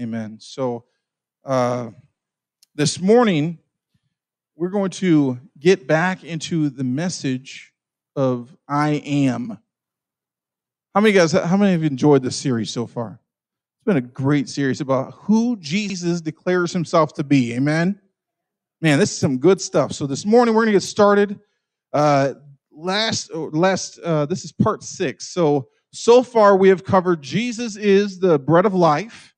Amen. So, uh, this morning, we're going to get back into the message of I am. How many guys, how many have enjoyed this series so far? It's been a great series about who Jesus declares himself to be. Amen. Man, this is some good stuff. So this morning we're going to get started. Uh, last, last, uh, this is part six. So so far we have covered Jesus is the bread of life.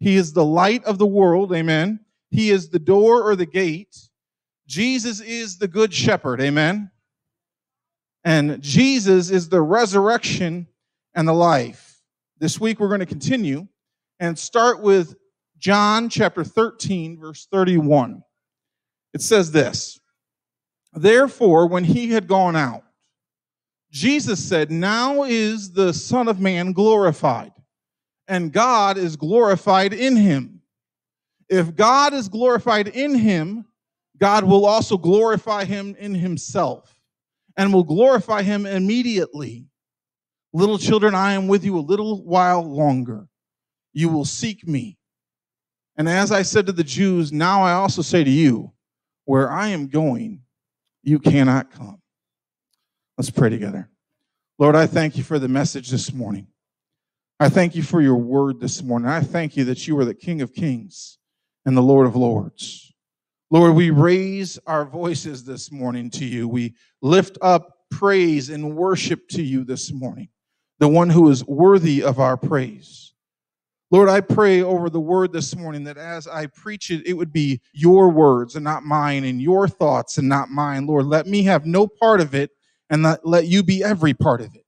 He is the light of the world. Amen. He is the door or the gate. Jesus is the good shepherd. Amen. And Jesus is the resurrection and the life. This week we're going to continue and start with John chapter 13, verse 31. It says this Therefore, when he had gone out, Jesus said, Now is the Son of Man glorified, and God is glorified in him. If God is glorified in him, God will also glorify him in himself and will glorify him immediately. Little children, I am with you a little while longer. You will seek me. And as I said to the Jews, now I also say to you, where I am going, you cannot come. Let's pray together. Lord, I thank you for the message this morning. I thank you for your word this morning. I thank you that you are the King of Kings and the Lord of Lords. Lord, we raise our voices this morning to you. We lift up praise and worship to you this morning, the one who is worthy of our praise. Lord, I pray over the word this morning that as I preach it, it would be your words and not mine, and your thoughts and not mine. Lord, let me have no part of it and let, you be every part of it.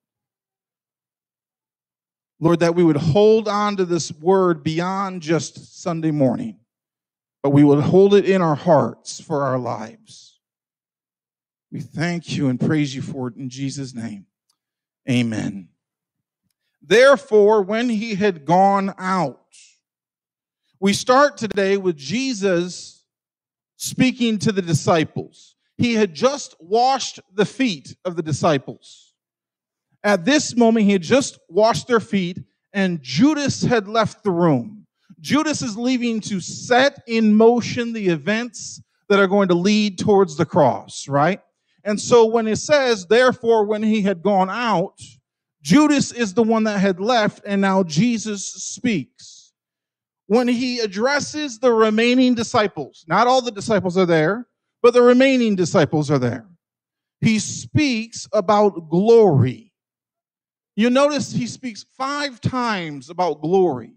Lord, that we would hold on to this word beyond just Sunday morning, but we would hold it in our hearts for our lives. We thank you and praise you for it in Jesus' name. Amen. Therefore, when he had gone out, we start today with Jesus speaking to the disciples. He had just washed the feet of the disciples. At this moment, he had just washed their feet, and Judas had left the room. Judas is leaving to set in motion the events that are going to lead towards the cross, right? And so when it says, therefore, when he had gone out, Judas is the one that had left, and now Jesus speaks. When he addresses the remaining disciples, not all the disciples are there, but the remaining disciples are there. He speaks about glory. You notice he speaks five times about glory.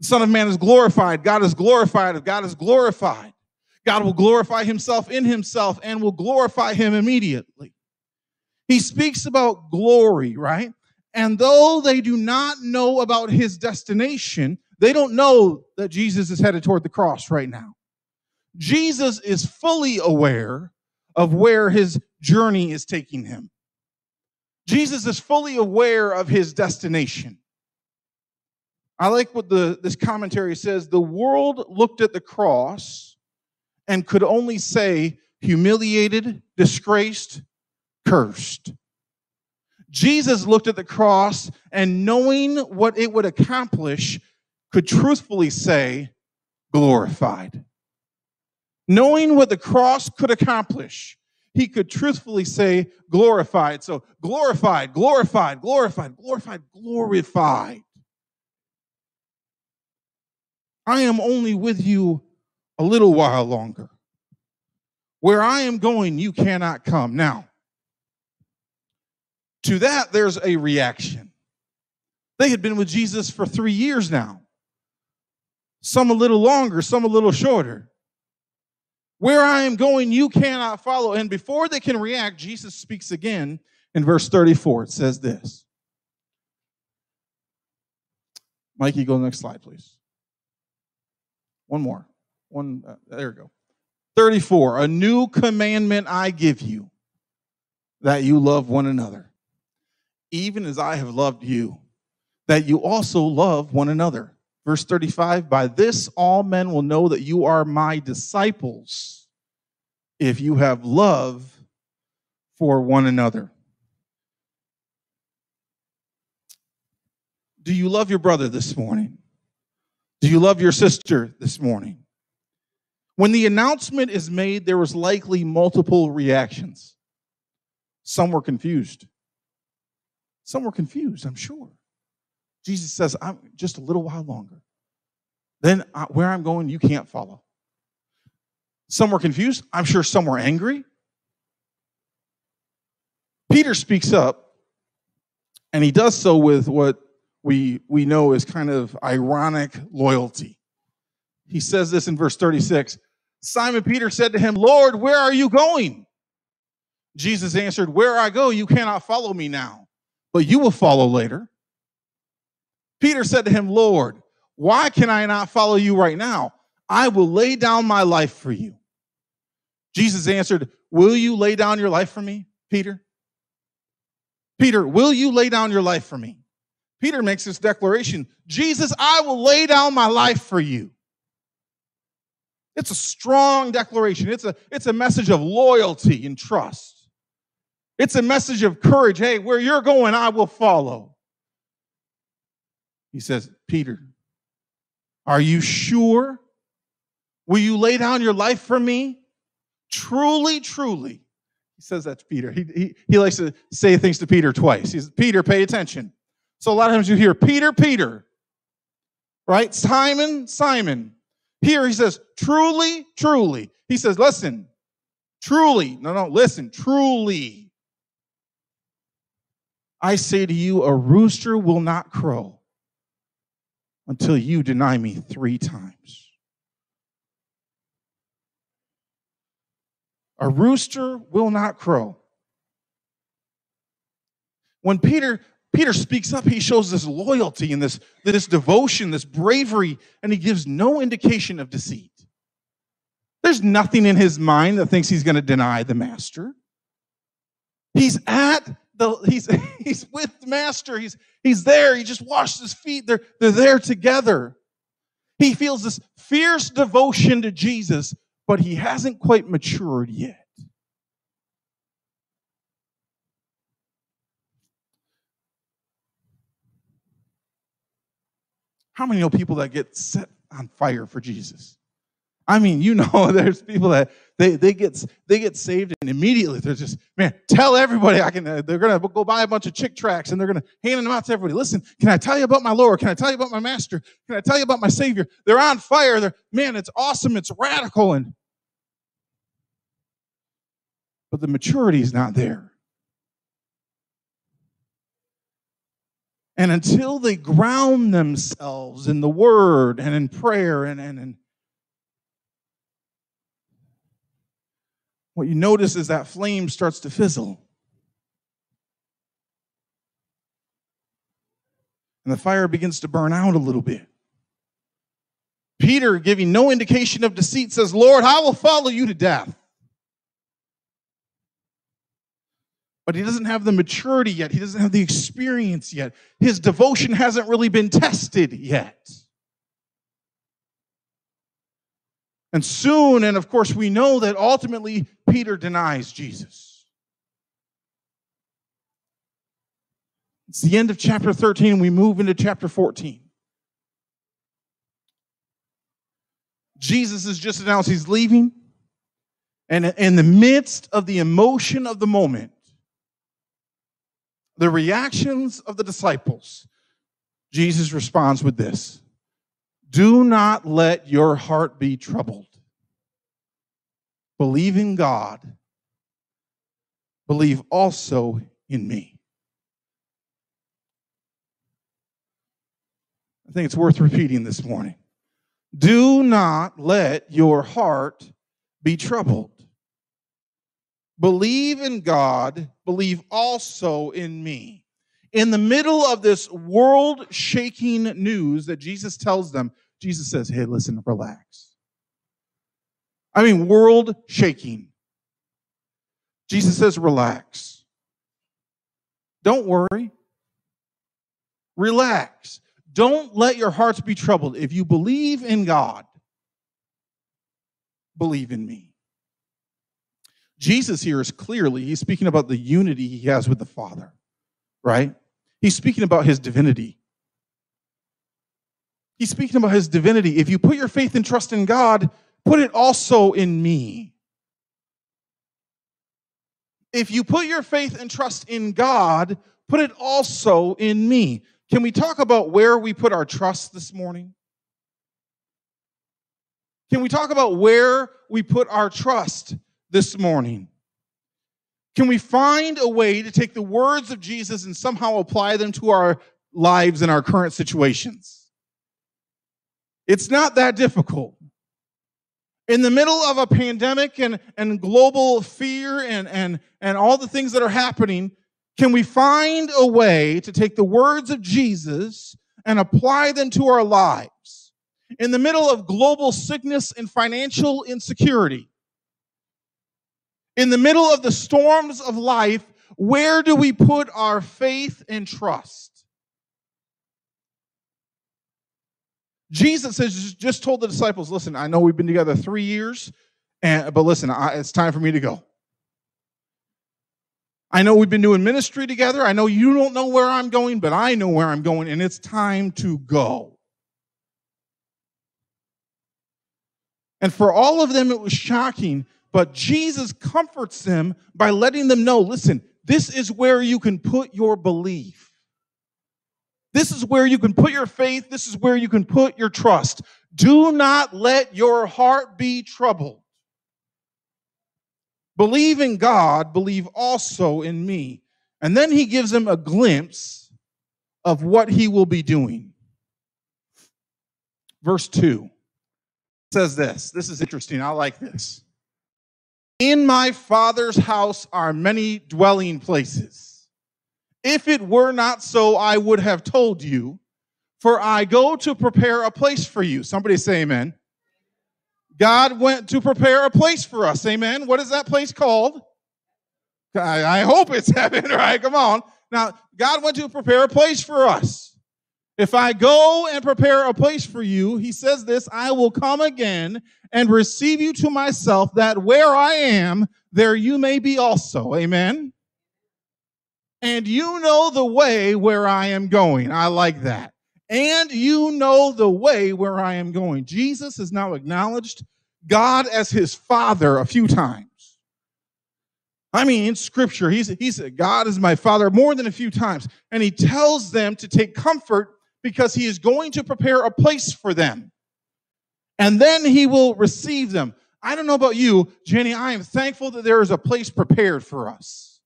The Son of Man is glorified. God is glorified. If God is glorified, God will glorify himself in himself and will glorify him immediately. He speaks about glory, right? And though they do not know about his destination, they don't know that Jesus is headed toward the cross right now. Jesus is fully aware of where his journey is taking him. Jesus is fully aware of his destination. I like what the, this commentary says. The world looked at the cross and could only say humiliated, disgraced, cursed. Jesus looked at the cross and knowing what it would accomplish, could truthfully say, glorified. Knowing what the cross could accomplish, he could truthfully say, glorified. So, glorified, glorified, glorified, glorified, glorified. I am only with you a little while longer. Where I am going, you cannot come. Now, to that, there's a reaction. They had been with Jesus for three years now, some a little longer, some a little shorter. Where I am going, you cannot follow. And before they can react, Jesus speaks again in verse 34. It says this. Mikey, go to the next slide, please. One more. One, uh, there we go. 34. A new commandment I give you that you love one another even as I have loved you, that you also love one another. Verse 35 By this all men will know that you are my disciples if you have love for one another. Do you love your brother this morning? Do you love your sister this morning? When the announcement is made, there was likely multiple reactions. Some were confused. Some were confused, I'm sure. Jesus says, I'm just a little while longer. Then I, where I'm going, you can't follow. Some were confused. I'm sure some were angry. Peter speaks up, and he does so with what we, we know is kind of ironic loyalty. He says this in verse 36 Simon Peter said to him, Lord, where are you going? Jesus answered, Where I go, you cannot follow me now, but you will follow later. Peter said to him, Lord, why can I not follow you right now? I will lay down my life for you. Jesus answered, Will you lay down your life for me, Peter? Peter, will you lay down your life for me? Peter makes this declaration Jesus, I will lay down my life for you. It's a strong declaration. It's a, it's a message of loyalty and trust. It's a message of courage. Hey, where you're going, I will follow. He says, Peter, are you sure? Will you lay down your life for me? Truly, truly. He says that to Peter. He, he, he likes to say things to Peter twice. He says, Peter, pay attention. So a lot of times you hear Peter, Peter, right? Simon, Simon. Here he says, truly, truly. He says, listen, truly. No, no, listen, truly. I say to you, a rooster will not crow until you deny me three times. A rooster will not crow. When Peter Peter speaks up, he shows this loyalty and this, this devotion, this bravery, and he gives no indication of deceit. There's nothing in his mind that thinks he's going to deny the master. He's at the he's he's with the master. He's he's there. He just washed his feet. They're they're there together. He feels this fierce devotion to Jesus, but he hasn't quite matured yet. How many know people that get set on fire for Jesus? I mean, you know, there's people that they, they get they get saved and immediately they're just man, tell everybody I can. Uh, they're gonna go buy a bunch of Chick tracts and they're gonna hand them out to everybody. Listen, can I tell you about my Lord? Can I tell you about my Master? Can I tell you about my Savior? They're on fire. They're man, it's awesome. It's radical and but the maturity is not there. And until they ground themselves in the word and in prayer and, and, and what you notice is that flame starts to fizzle. And the fire begins to burn out a little bit. Peter, giving no indication of deceit, says, Lord, I will follow you to death. but he doesn't have the maturity yet. He doesn't have the experience yet. His devotion hasn't really been tested yet. And soon, and of course, we know that ultimately Peter denies Jesus. It's the end of chapter 13. We move into chapter 14. Jesus has just announced he's leaving. And in the midst of the emotion of the moment, the reactions of the disciples, Jesus responds with this Do not let your heart be troubled. Believe in God, believe also in me. I think it's worth repeating this morning. Do not let your heart be troubled. Believe in God, believe also in me. In the middle of this world shaking news that Jesus tells them, Jesus says, Hey, listen, relax. I mean, world shaking. Jesus says, Relax. Don't worry. Relax. Don't let your hearts be troubled. If you believe in God, believe in me. Jesus here is clearly, he's speaking about the unity he has with the Father, right? He's speaking about his divinity. He's speaking about his divinity. If you put your faith and trust in God, put it also in me. If you put your faith and trust in God, put it also in me. Can we talk about where we put our trust this morning? Can we talk about where we put our trust this morning? Can we find a way to take the words of Jesus and somehow apply them to our lives and our current situations? It's not that difficult. In the middle of a pandemic and, and global fear and, and, and all the things that are happening, can we find a way to take the words of Jesus and apply them to our lives? In the middle of global sickness and financial insecurity, in the middle of the storms of life, where do we put our faith and trust? Jesus has just told the disciples, listen, I know we've been together three years, and, but listen, I, it's time for me to go. I know we've been doing ministry together. I know you don't know where I'm going, but I know where I'm going, and it's time to go. And for all of them, it was shocking, but Jesus comforts them by letting them know listen, this is where you can put your belief. This is where you can put your faith. This is where you can put your trust. Do not let your heart be troubled. Believe in God, believe also in me. And then he gives them a glimpse of what he will be doing. Verse 2 says this. This is interesting. I like this. In my Father's house are many dwelling places. If it were not so, I would have told you, for I go to prepare a place for you. Somebody say amen. God went to prepare a place for us. Amen. What is that place called? I, I hope it's heaven, right? Come on. Now, God went to prepare a place for us. If I go and prepare a place for you, he says this, I will come again and receive you to myself, that where I am, there you may be also. Amen and you know the way where I am going. I like that. And you know the way where I am going. Jesus has now acknowledged God as his father a few times. I mean, in scripture, he said, God is my father more than a few times. And he tells them to take comfort because he is going to prepare a place for them. And then he will receive them. I don't know about you, Jenny, I am thankful that there is a place prepared for us.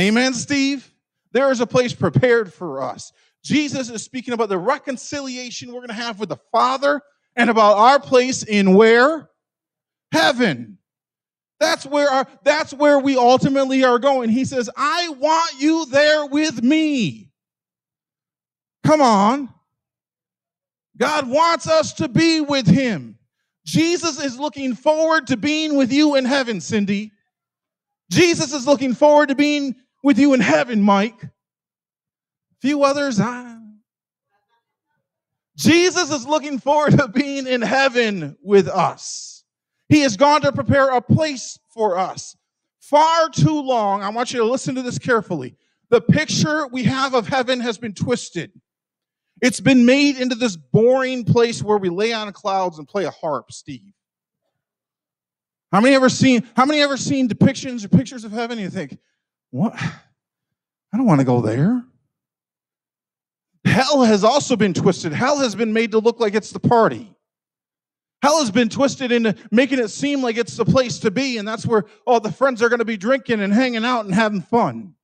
Amen, Steve? There is a place prepared for us. Jesus is speaking about the reconciliation we're going to have with the Father and about our place in where? Heaven. That's where our, that's where we ultimately are going. He says, I want you there with me. Come on. God wants us to be with him. Jesus is looking forward to being with you in heaven, Cindy. Jesus is looking forward to being with you in heaven, Mike. A few others, I. Jesus is looking forward to being in heaven with us. He has gone to prepare a place for us. Far too long, I want you to listen to this carefully. The picture we have of heaven has been twisted. It's been made into this boring place where we lay on clouds and play a harp, Steve. How many ever seen how many ever seen depictions or pictures of heaven? You think, what? I don't want to go there. Hell has also been twisted. Hell has been made to look like it's the party. Hell has been twisted into making it seem like it's the place to be, and that's where all the friends are going to be drinking and hanging out and having fun.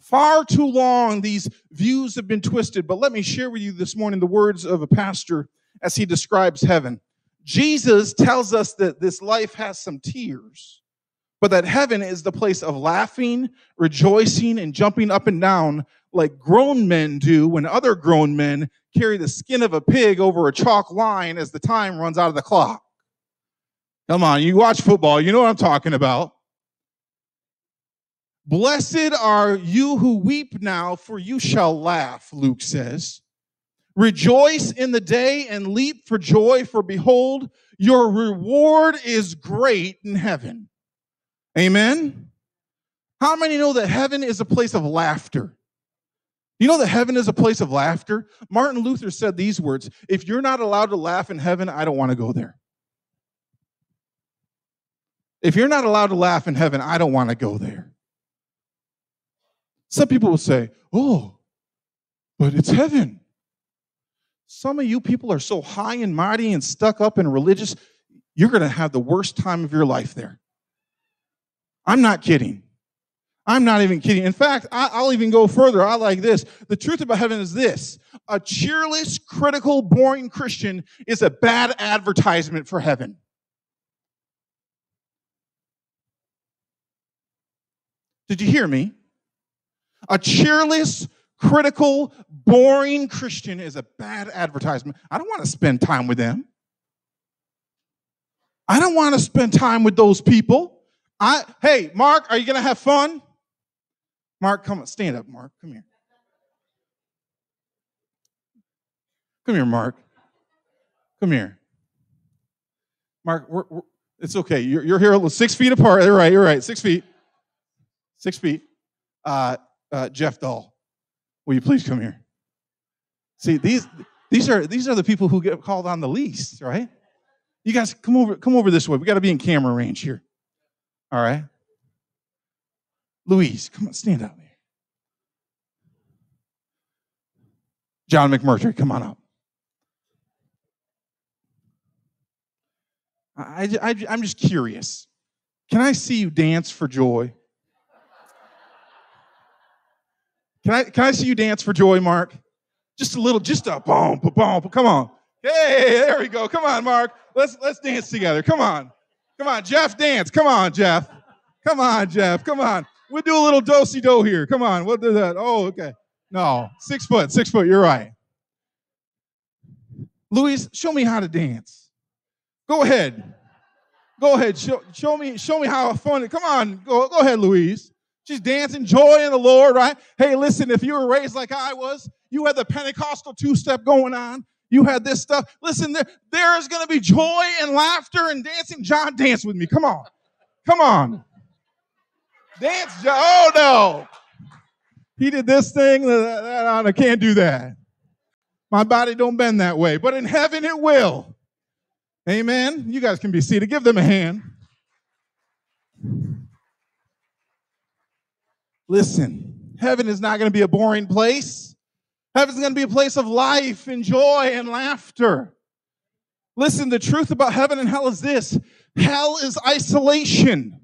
Far too long, these views have been twisted, but let me share with you this morning the words of a pastor as he describes heaven. Jesus tells us that this life has some tears, but that heaven is the place of laughing, rejoicing, and jumping up and down like grown men do when other grown men carry the skin of a pig over a chalk line as the time runs out of the clock. Come on, you watch football, you know what I'm talking about. Blessed are you who weep now, for you shall laugh, Luke says. Rejoice in the day and leap for joy, for behold, your reward is great in heaven. Amen. How many know that heaven is a place of laughter? You know that heaven is a place of laughter? Martin Luther said these words If you're not allowed to laugh in heaven, I don't want to go there. If you're not allowed to laugh in heaven, I don't want to go there. Some people will say, Oh, but it's heaven. Some of you people are so high and mighty and stuck up and religious, you're going to have the worst time of your life there. I'm not kidding. I'm not even kidding. In fact, I, will even go further. I like this. The truth about heaven is this a cheerless, critical, boring Christian is a bad advertisement for heaven. Did you hear me? A cheerless, critical, boring Christian is a bad advertisement. I don't want to spend time with them. I don't want to spend time with those people. I hey, Mark, are you to have fun? Mark, come on, stand up, Mark. Come here. Come here, Mark. Come here. Mark, we're, we're, it's okay. You're, you're here six feet apart. You're right. You're right. Six feet. Six feet. Uh, uh, Jeff Dahl, will you please come here? See, these, these, are, these are the people who get called on the least, right? You guys come over, come over this way. We got to be in camera range here. All right. Louise, come on, stand up here. John McMurtry, come on up. I, I, I'm just curious. Can I see you dance for joy? Can I, can I see you dance for joy, Mark? Just a little, just a boom, boom, come on. Hey, there we go. Come on, Mark. Let's let's dance together. Come on. Come on, Jeff, dance. Come on, Jeff. Come on, Jeff. Come on. We'll do a little dosey do here. Come on. We'll do that. Oh, okay. No, six foot, six foot. You're right. Louise, show me how to dance. Go ahead. Go ahead. Show, show me, show me how fun. Come on. Go, go ahead, Louise. She's dancing, joy in the Lord, right? Hey, listen, if you were raised like I was, you had the Pentecostal two step going on. You had this stuff. Listen, there, there is going to be joy and laughter and dancing. John, dance with me. Come on. Come on. Dance, John. Oh, no. He did this thing. I can't do that. My body don't bend that way, but in heaven it will. Amen. You guys can be seated. Give them a hand. Listen, heaven is not going to be a boring place. Heaven's going to be a place of life and joy and laughter. Listen, the truth about heaven and hell is this hell is isolation,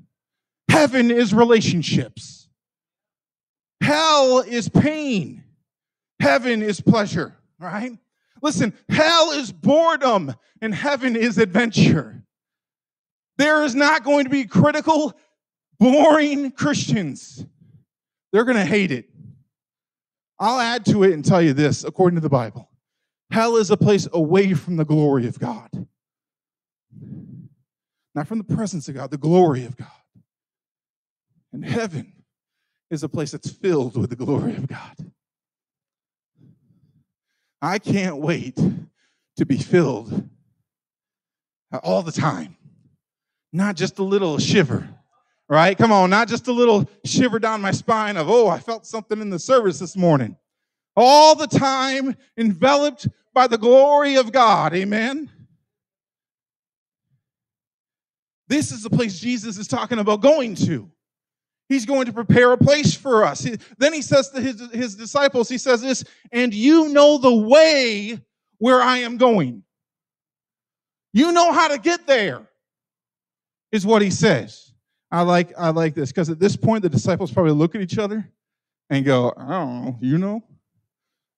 heaven is relationships. Hell is pain, heaven is pleasure, right? Listen, hell is boredom and heaven is adventure. There is not going to be critical, boring Christians. They're going to hate it. I'll add to it and tell you this according to the Bible hell is a place away from the glory of God. Not from the presence of God, the glory of God. And heaven is a place that's filled with the glory of God. I can't wait to be filled all the time, not just a little shiver right? Come on, not just a little shiver down my spine of, oh, I felt something in the service this morning. All the time enveloped by the glory of God. Amen. This is the place Jesus is talking about going to. He's going to prepare a place for us. Then he says to his, his disciples, he says this, and you know the way where I am going. You know how to get there, is what he says. I like I like this because at this point the disciples probably look at each other and go, I don't know, you know,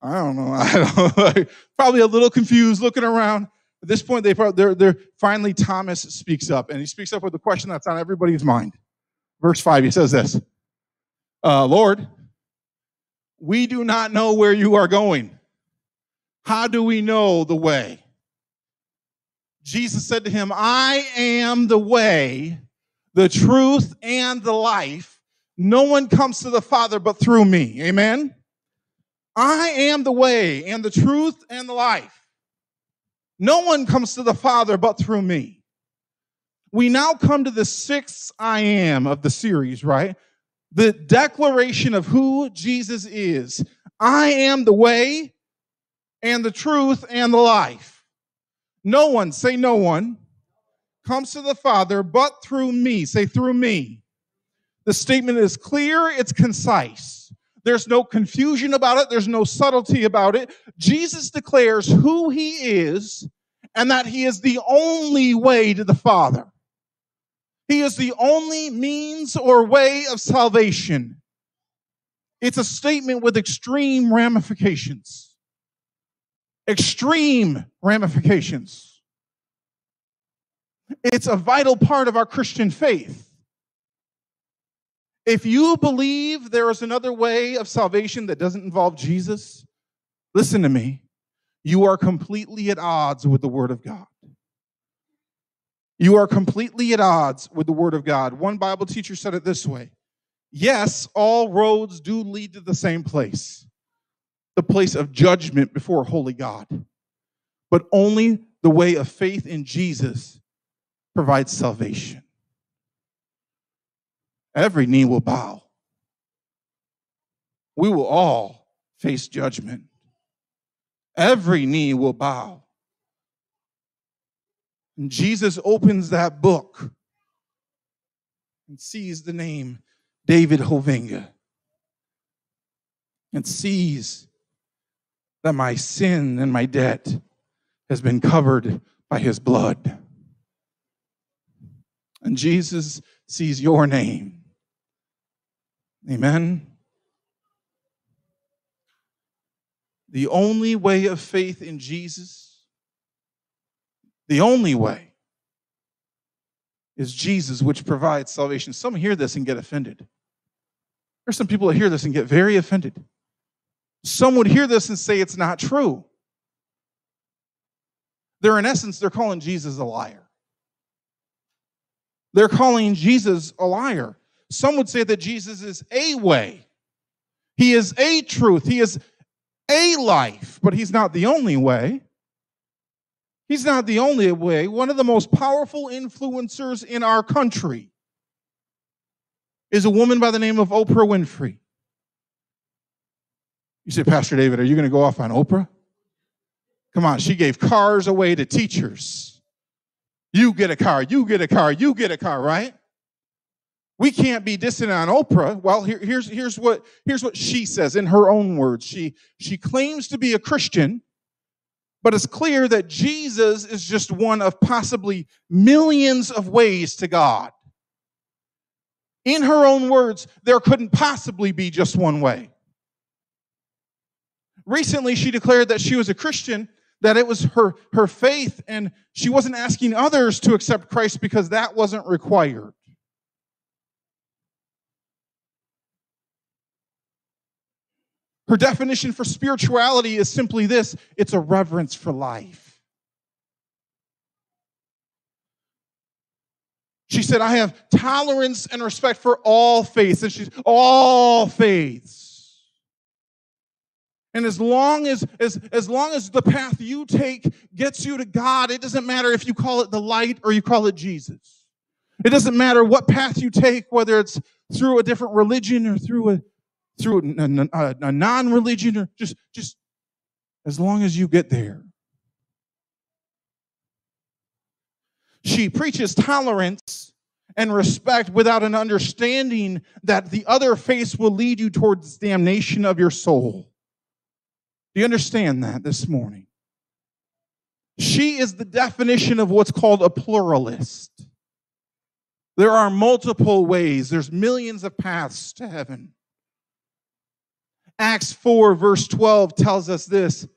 I don't know, I don't know. probably a little confused, looking around. At this point, they probably, they're, they're finally Thomas speaks up, and he speaks up with a question that's on everybody's mind. Verse five, he says this: uh, Lord, we do not know where you are going. How do we know the way? Jesus said to him, I am the way, the truth, and the life. No one comes to the Father but through me. Amen. I am the way and the truth and the life. No one comes to the Father but through me. We now come to the sixth I am of the series, right? The declaration of who Jesus is. I am the way and the truth and the life. No one, say no one, comes to the Father but through me. Say through me. The statement is clear, it's concise. There's no confusion about it, there's no subtlety about it. Jesus declares who he is and that he is the only way to the Father. He is the only means or way of salvation. It's a statement with extreme ramifications. Extreme ramifications. It's a vital part of our Christian faith. If you believe there is another way of salvation that doesn't involve Jesus, listen to me. You are completely at odds with the Word of God. You are completely at odds with the Word of God. One Bible teacher said it this way Yes, all roads do lead to the same place, the place of judgment before holy God. But only the way of faith in Jesus provides salvation. Every knee will bow. We will all face judgment. Every knee will bow. And Jesus opens that book and sees the name David Hovinga and sees that my sin and my debt has been covered by his blood. And Jesus sees your name Amen. The only way of faith in Jesus, the only way, is Jesus, which provides salvation. Some hear this and get offended. There's some people that hear this and get very offended. Some would hear this and say it's not true. They're, in essence, they're calling Jesus a liar. They're calling Jesus a liar. Some would say that Jesus is a way. He is a truth. He is a life, but he's not the only way. He's not the only way. One of the most powerful influencers in our country is a woman by the name of Oprah Winfrey. You say, Pastor David, are you going to go off on Oprah? Come on, she gave cars away to teachers. You get a car, you get a car, you get a car, right? We can't be dissing on Oprah. Well, here, here's, here's, what, here's what she says in her own words. She, she claims to be a Christian, but it's clear that Jesus is just one of possibly millions of ways to God. In her own words, there couldn't possibly be just one way. Recently, she declared that she was a Christian, that it was her, her faith, and she wasn't asking others to accept Christ because that wasn't required. Her definition for spirituality is simply this it's a reverence for life. She said, I have tolerance and respect for all faiths. And she's all faiths. And as long as, as, as long as the path you take gets you to God, it doesn't matter if you call it the light or you call it Jesus. It doesn't matter what path you take, whether it's through a different religion or through a through a, a, uh, a non-religion or just just as long as you get there. She preaches tolerance and respect without an understanding that the other face will lead you towards damnation of your soul. Do you understand that this morning? She is the definition of what's called a pluralist. There are multiple ways, there's millions of paths to heaven. Acts 4, verse 12 tells us this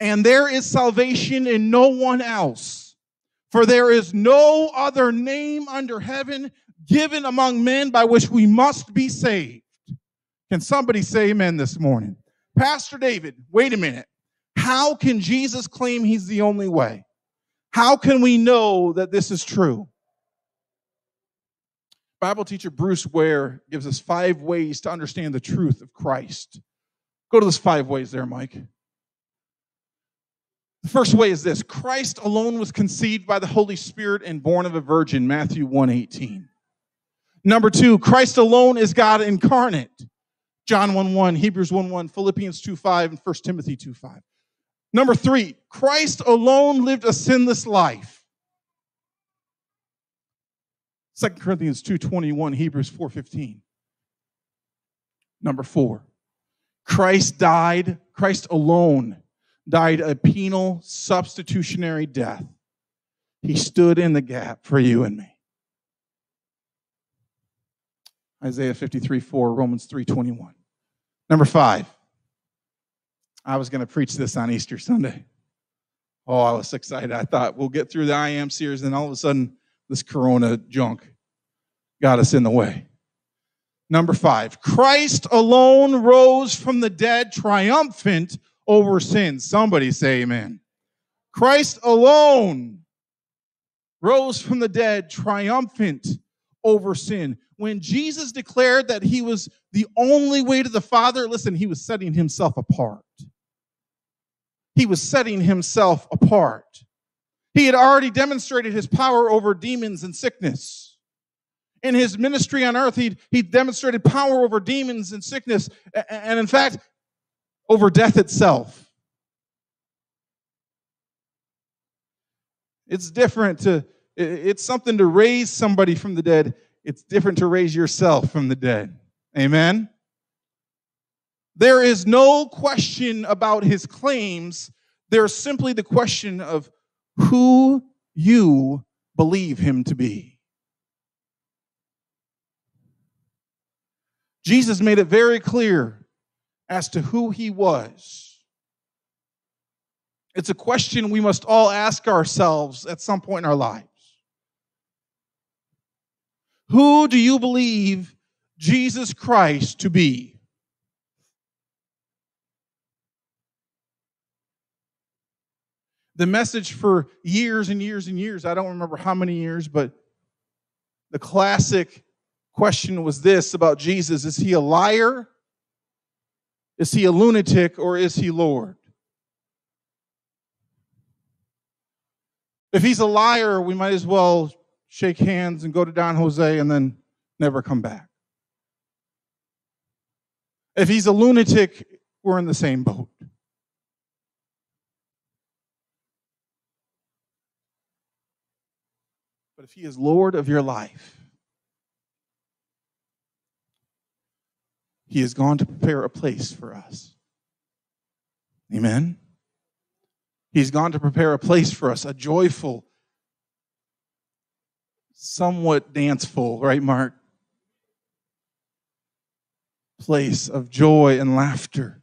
And there is salvation in no one else, for there is no other name under heaven given among men by which we must be saved. Can somebody say amen this morning? Pastor David, wait a minute. How can Jesus claim he's the only way? How can we know that this is true? Bible teacher Bruce Ware gives us five ways to understand the truth of Christ. Go to those five ways there, Mike. The first way is this Christ alone was conceived by the Holy Spirit and born of a virgin, Matthew 1:18. Number two, Christ alone is God incarnate. John 1 1, Hebrews 1 1, Philippians 2 5, and 1 Timothy 2 5. Number three, Christ alone lived a sinless life. 2 Corinthians 2.21, Hebrews 4.15. Number four, Christ died, Christ alone died a penal substitutionary death. He stood in the gap for you and me. Isaiah 53 4, Romans 3 21. Number five, I was going to preach this on Easter Sunday. Oh, I was excited. I thought we'll get through the I am series, and all of a sudden, this corona junk got us in the way. Number five, Christ alone rose from the dead, triumphant over sin. Somebody say amen. Christ alone rose from the dead, triumphant over sin. When Jesus declared that he was the only way to the Father, listen, he was setting himself apart. He was setting himself apart. He had already demonstrated his power over demons and sickness. In his ministry on earth, he he demonstrated power over demons and sickness, and in fact, over death itself. It's different to, it's something to raise somebody from the dead. It's different to raise yourself from the dead. Amen? There is no question about his claims. There's simply the question of who you believe him to be. Jesus made it very clear as to who he was. It's a question we must all ask ourselves at some point in our lives. Who do you believe Jesus Christ to be? The message for years and years and years, I don't remember how many years, but the classic question was this about Jesus Is he a liar? Is he a lunatic or is he Lord? If he's a liar, we might as well shake hands and go to Don Jose and then never come back. If he's a lunatic, we're in the same boat. But if he is Lord of your life, he has gone to prepare a place for us. Amen. He's gone to prepare a place for us, a joyful, somewhat danceful, right, Mark? Place of joy and laughter.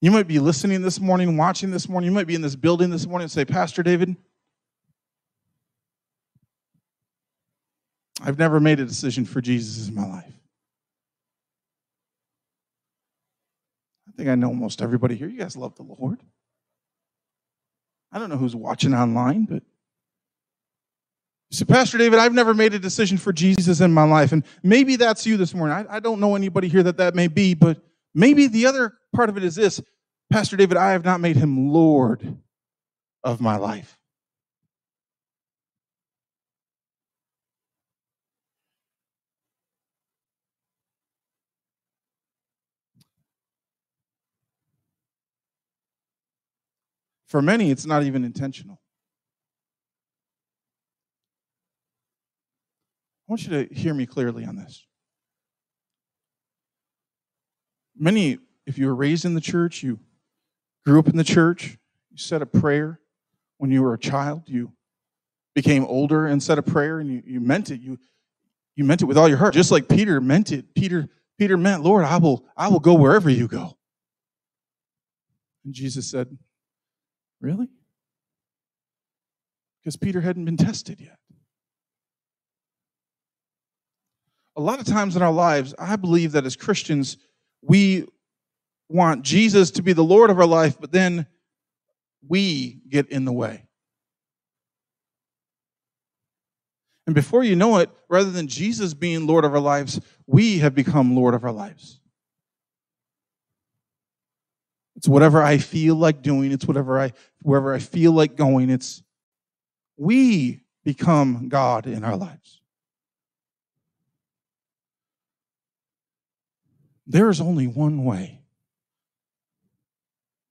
You might be listening this morning, watching this morning. You might be in this building this morning and say, Pastor David, I've never made a decision for Jesus in my life. I think I know almost everybody here. You guys love the Lord. I don't know who's watching online, but say, Pastor David, I've never made a decision for Jesus in my life. And maybe that's you this morning. I, I don't know anybody here that that may be, but maybe the other part of it is this Pastor David, I have not made him Lord of my life. For many, it's not even intentional. I want you to hear me clearly on this. Many, if you were raised in the church, you grew up in the church, you said a prayer when you were a child, you became older and said a prayer and you, you meant it. You, you meant it with all your heart, just like Peter meant it. Peter, Peter meant, Lord, I will, I will go wherever you go. And Jesus said, Really? Because Peter hadn't been tested yet. A lot of times in our lives, I believe that as Christians, we want Jesus to be the Lord of our life, but then we get in the way. And before you know it, rather than Jesus being Lord of our lives, we have become Lord of our lives. It's whatever I feel like doing. It's whatever I, wherever I feel like going. It's we become God in our lives. There is only one way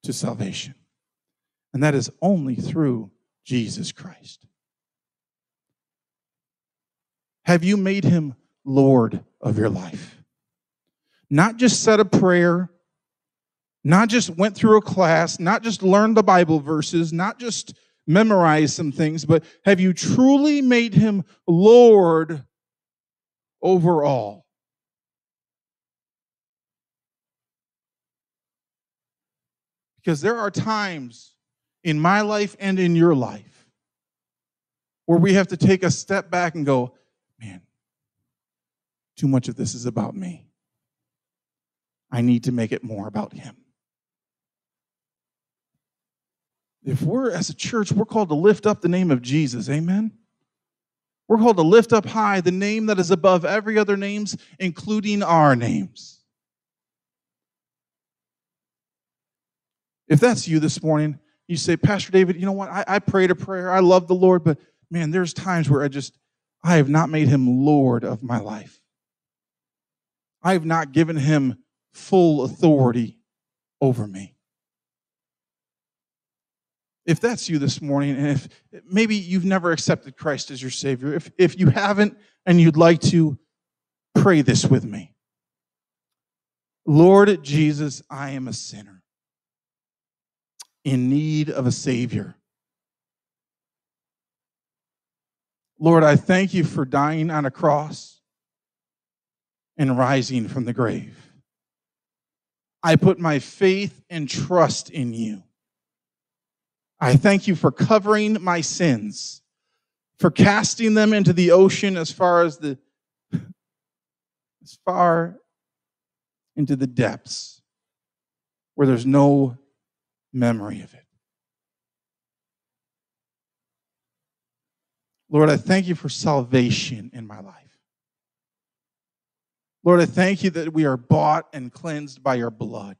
to salvation, and that is only through Jesus Christ. Have you made him Lord of your life? Not just said a prayer, not just went through a class, not just learned the Bible verses, not just memorized some things, but have you truly made him Lord over all? Because there are times in my life and in your life where we have to take a step back and go, man, too much of this is about me. I need to make it more about him. If we're, as a church, we're called to lift up the name of Jesus, amen? We're called to lift up high the name that is above every other names, including our names. If that's you this morning, you say, Pastor David, you know what? I, I prayed a prayer. I love the Lord, but man, there's times where I just, I have not made him Lord of my life. I have not given him full authority over me. If that's you this morning, and if maybe you've never accepted Christ as your Savior, if, if you haven't and you'd like to, pray this with me. Lord Jesus, I am a sinner in need of a Savior. Lord, I thank you for dying on a cross and rising from the grave. I put my faith and trust in you. I thank you for covering my sins, for casting them into the ocean as far as the as far into the depths where there's no memory of it. Lord, I thank you for salvation in my life. Lord, I thank you that we are bought and cleansed by your blood.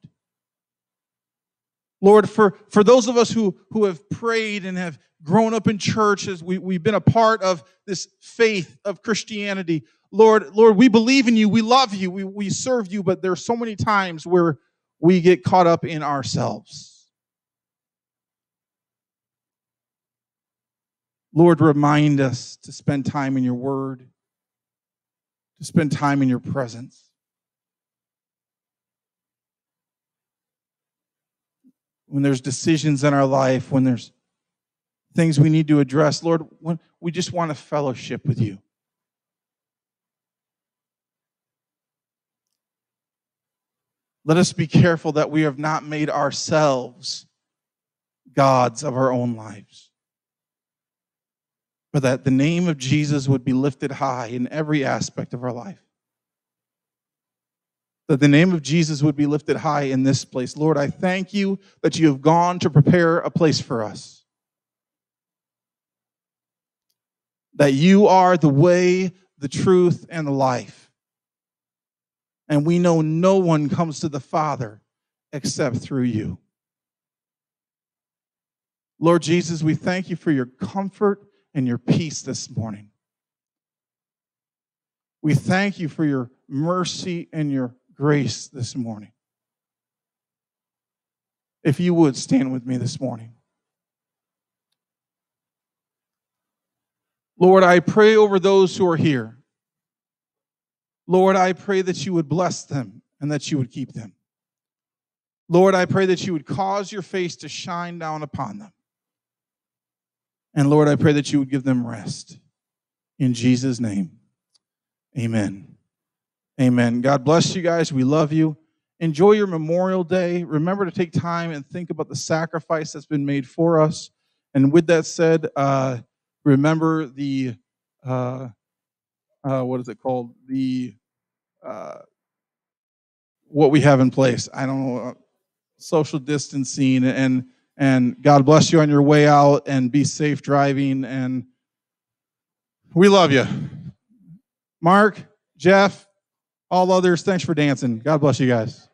Lord, for, for those of us who, who have prayed and have grown up in churches, we, we've been a part of this faith of Christianity. Lord, Lord, we believe in you, we love you, we, we serve you, but there's so many times where we get caught up in ourselves. Lord, remind us to spend time in your word, to spend time in your presence. When there's decisions in our life, when there's things we need to address, Lord, when we just want to fellowship with you. Let us be careful that we have not made ourselves gods of our own lives but that the name of Jesus would be lifted high in every aspect of our life. That the name of Jesus would be lifted high in this place. Lord, I thank you that you have gone to prepare a place for us. That you are the way, the truth, and the life. And we know no one comes to the Father except through you. Lord Jesus, we thank you for your comfort and your peace this morning. We thank you for your mercy and your grace this morning. If you would stand with me this morning. Lord, I pray over those who are here. Lord, I pray that you would bless them and that you would keep them. Lord, I pray that you would cause your face to shine down upon them. And Lord, I pray that you would give them rest. In Jesus' name, amen. Amen. God bless you guys. We love you. Enjoy your Memorial Day. Remember to take time and think about the sacrifice that's been made for us. And with that said, uh, remember the, uh, uh, what is it called? The, uh, what we have in place. I don't know, uh, social distancing and and God bless you on your way out and be safe driving. And we love you. Mark, Jeff, all others, thanks for dancing. God bless you guys.